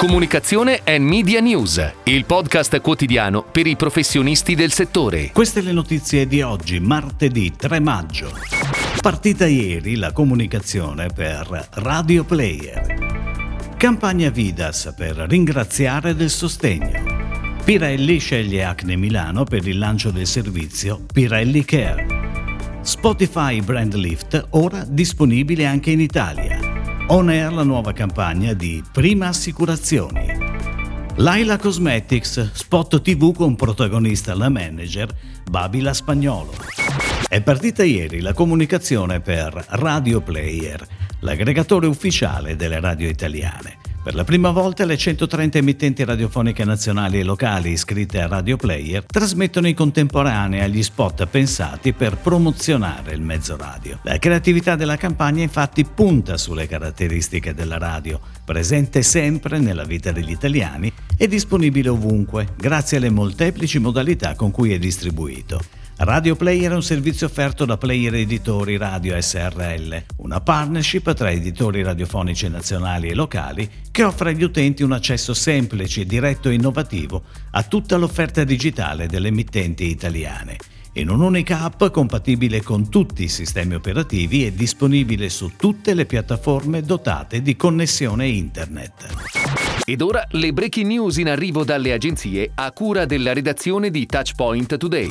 Comunicazione e Media News, il podcast quotidiano per i professionisti del settore. Queste le notizie di oggi, martedì 3 maggio. Partita ieri la comunicazione per Radio Player. Campagna Vidas per ringraziare del sostegno. Pirelli sceglie Acne Milano per il lancio del servizio Pirelli Care. Spotify Brand Lift ora disponibile anche in Italia. On Air la nuova campagna di Prima Assicurazioni. Laila Cosmetics, spot TV con protagonista la manager Babila Spagnolo. È partita ieri la comunicazione per Radio Player, l'aggregatore ufficiale delle radio italiane. Per la prima volta le 130 emittenti radiofoniche nazionali e locali iscritte a Radio Player trasmettono in contemporanea gli spot pensati per promozionare il mezzo radio. La creatività della campagna infatti punta sulle caratteristiche della radio, presente sempre nella vita degli italiani e disponibile ovunque, grazie alle molteplici modalità con cui è distribuito. Radio Player è un servizio offerto da Player Editori Radio SRL, una partnership tra editori radiofonici nazionali e locali che offre agli utenti un accesso semplice, diretto e innovativo a tutta l'offerta digitale delle emittenti italiane. In un'unica app compatibile con tutti i sistemi operativi e disponibile su tutte le piattaforme dotate di connessione internet. Ed ora le breaking news in arrivo dalle agenzie a cura della redazione di Touchpoint Today.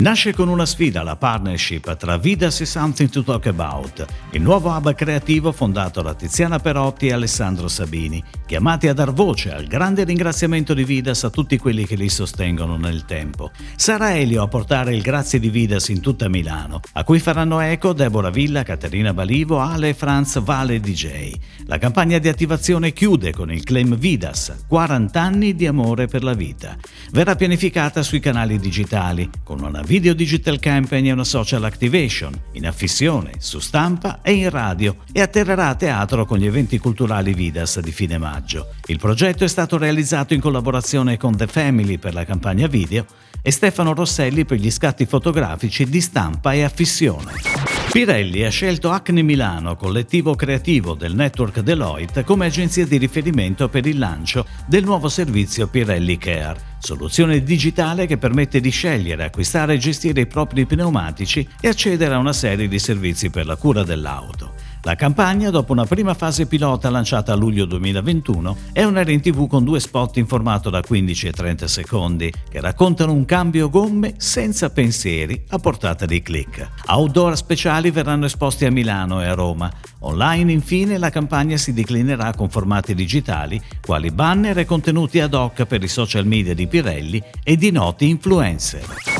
Nasce con una sfida la partnership tra Vidas e Something to Talk About, il nuovo hub creativo fondato da Tiziana Perotti e Alessandro Sabini, chiamati a dar voce al grande ringraziamento di Vidas a tutti quelli che li sostengono nel tempo. Sarà Elio a portare il grazie di Vidas in tutta Milano, a cui faranno eco Deborah Villa, Caterina Balivo, Ale e Franz Vale DJ. La campagna di attivazione chiude con il claim Vidas, 40 anni di amore per la vita. Verrà pianificata sui canali digitali, con una video digital campaign e una social activation, in affissione, su stampa e in radio e atterrerà a teatro con gli eventi culturali Vidas di fine maggio. Il progetto è stato realizzato in collaborazione con The Family per la campagna video e Stefano Rosselli per gli scatti fotografici di stampa e affissione. Pirelli ha scelto Acne Milano, collettivo creativo del network Deloitte, come agenzia di riferimento per il lancio del nuovo servizio Pirelli Care, soluzione digitale che permette di scegliere, acquistare e gestire i propri pneumatici e accedere a una serie di servizi per la cura dell'auto. La campagna, dopo una prima fase pilota lanciata a luglio 2021, è un'era in tv con due spot in formato da 15 e 30 secondi che raccontano un cambio gomme senza pensieri a portata di click. Outdoor speciali verranno esposti a Milano e a Roma. Online infine la campagna si declinerà con formati digitali quali banner e contenuti ad hoc per i social media di Pirelli e di noti influencer.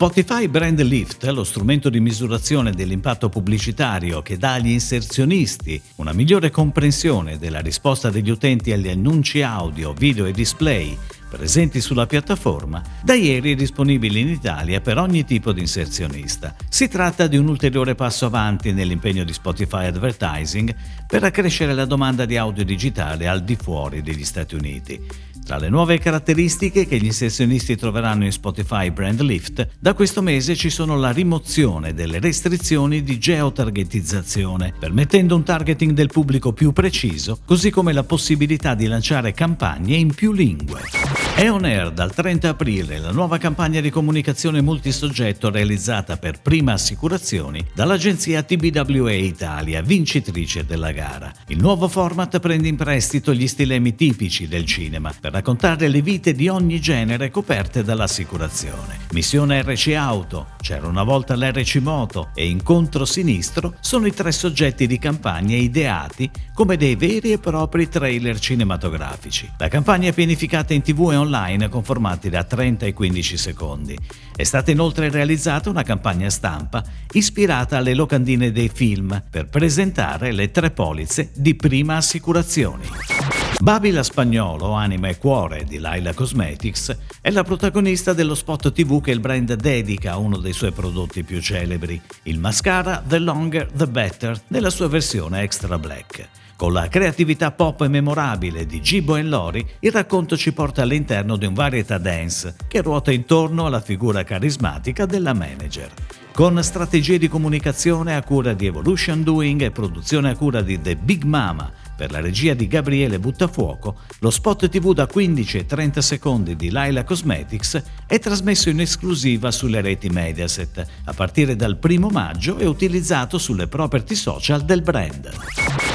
Spotify Brand Lift, lo strumento di misurazione dell'impatto pubblicitario che dà agli inserzionisti una migliore comprensione della risposta degli utenti agli annunci audio, video e display presenti sulla piattaforma, da ieri è disponibile in Italia per ogni tipo di inserzionista. Si tratta di un ulteriore passo avanti nell'impegno di Spotify Advertising per accrescere la domanda di audio digitale al di fuori degli Stati Uniti. Tra le nuove caratteristiche che gli inserzionisti troveranno in Spotify Brand Lift, da questo mese ci sono la rimozione delle restrizioni di geotargetizzazione, permettendo un targeting del pubblico più preciso, così come la possibilità di lanciare campagne in più lingue. È on air dal 30 aprile la nuova campagna di comunicazione multisoggetto realizzata per Prima Assicurazioni dall'agenzia TBWA Italia, vincitrice della gara. Il nuovo format prende in prestito gli stilemi tipici del cinema per raccontare le vite di ogni genere coperte dall'assicurazione. Missione RC Auto, c'era una volta l'RC Moto e Incontro Sinistro sono i tre soggetti di campagna ideati come dei veri e propri trailer cinematografici. La campagna è pianificata in tv e online con formati da 30 ai 15 secondi. È stata inoltre realizzata una campagna stampa ispirata alle locandine dei film per presentare le tre polizze di prima assicurazioni. Babila Spagnolo, anima e cuore di Laila Cosmetics, è la protagonista dello spot TV che il brand dedica a uno dei suoi prodotti più celebri, il mascara The Longer The Better nella sua versione extra black. Con la creatività pop e memorabile di Gibo e Lori, il racconto ci porta all'interno di un varietà dance che ruota intorno alla figura carismatica della manager. Con strategie di comunicazione a cura di Evolution Doing e produzione a cura di The Big Mama per la regia di Gabriele Buttafuoco, lo spot TV da 15 e 30 secondi di Laila Cosmetics è trasmesso in esclusiva sulle reti Mediaset a partire dal primo maggio e utilizzato sulle property social del brand.